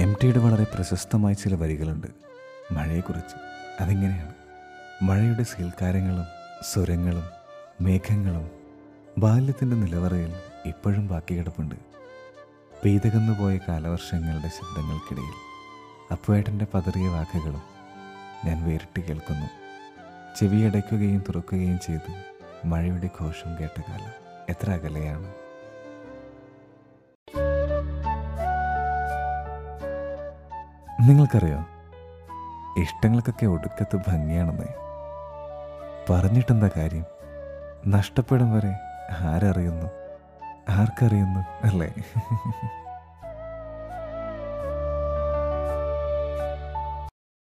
M ടിയുടെ വളരെ പ്രശസ്തമായ ചില വരികളുണ്ട്. മഴയെക്കുറിച്ച്. അതിങ്ങനെയാണ്? മഴയുടെ സീൽക്കാരങ്ങളും സ്വരങ്ങളും മേഘങ്ങളും ബാല്യത്തിന്റെ നിലവറയിൽ ഇപ്പോഴും ബാക്കി കിടപ്പുണ്ട്. പെയ്തകന്നുപോയ കാലവർഷങ്ങളുടെ ശബ്ദങ്ങൾക്കിടയിൽ അപ്പുവേട്ടന്റെ പതറിയ വാക്കുകളും ഞാൻ വേറിട്ട് കേൾക്കുന്നു. ചെവിയടയ്ക്കുകയും തുറക്കുകയും ചെയ്ത് മഴയുടെ ഘോഷം കേട്ട കാലം എത്ര അകലെയാണ്. നിങ്ങൾക്കറിയോ? ഇഷ്ടങ്ങൾക്കൊക്കെ ഒടുക്കത്ത് ഭംഗിയാണെന്നേ. പറഞ്ഞിട്ടെന്താ കാര്യം? നഷ്ടപ്പെടും വരെ ആരറിയുന്നു? ആർക്കറിയുന്നു അല്ലേ?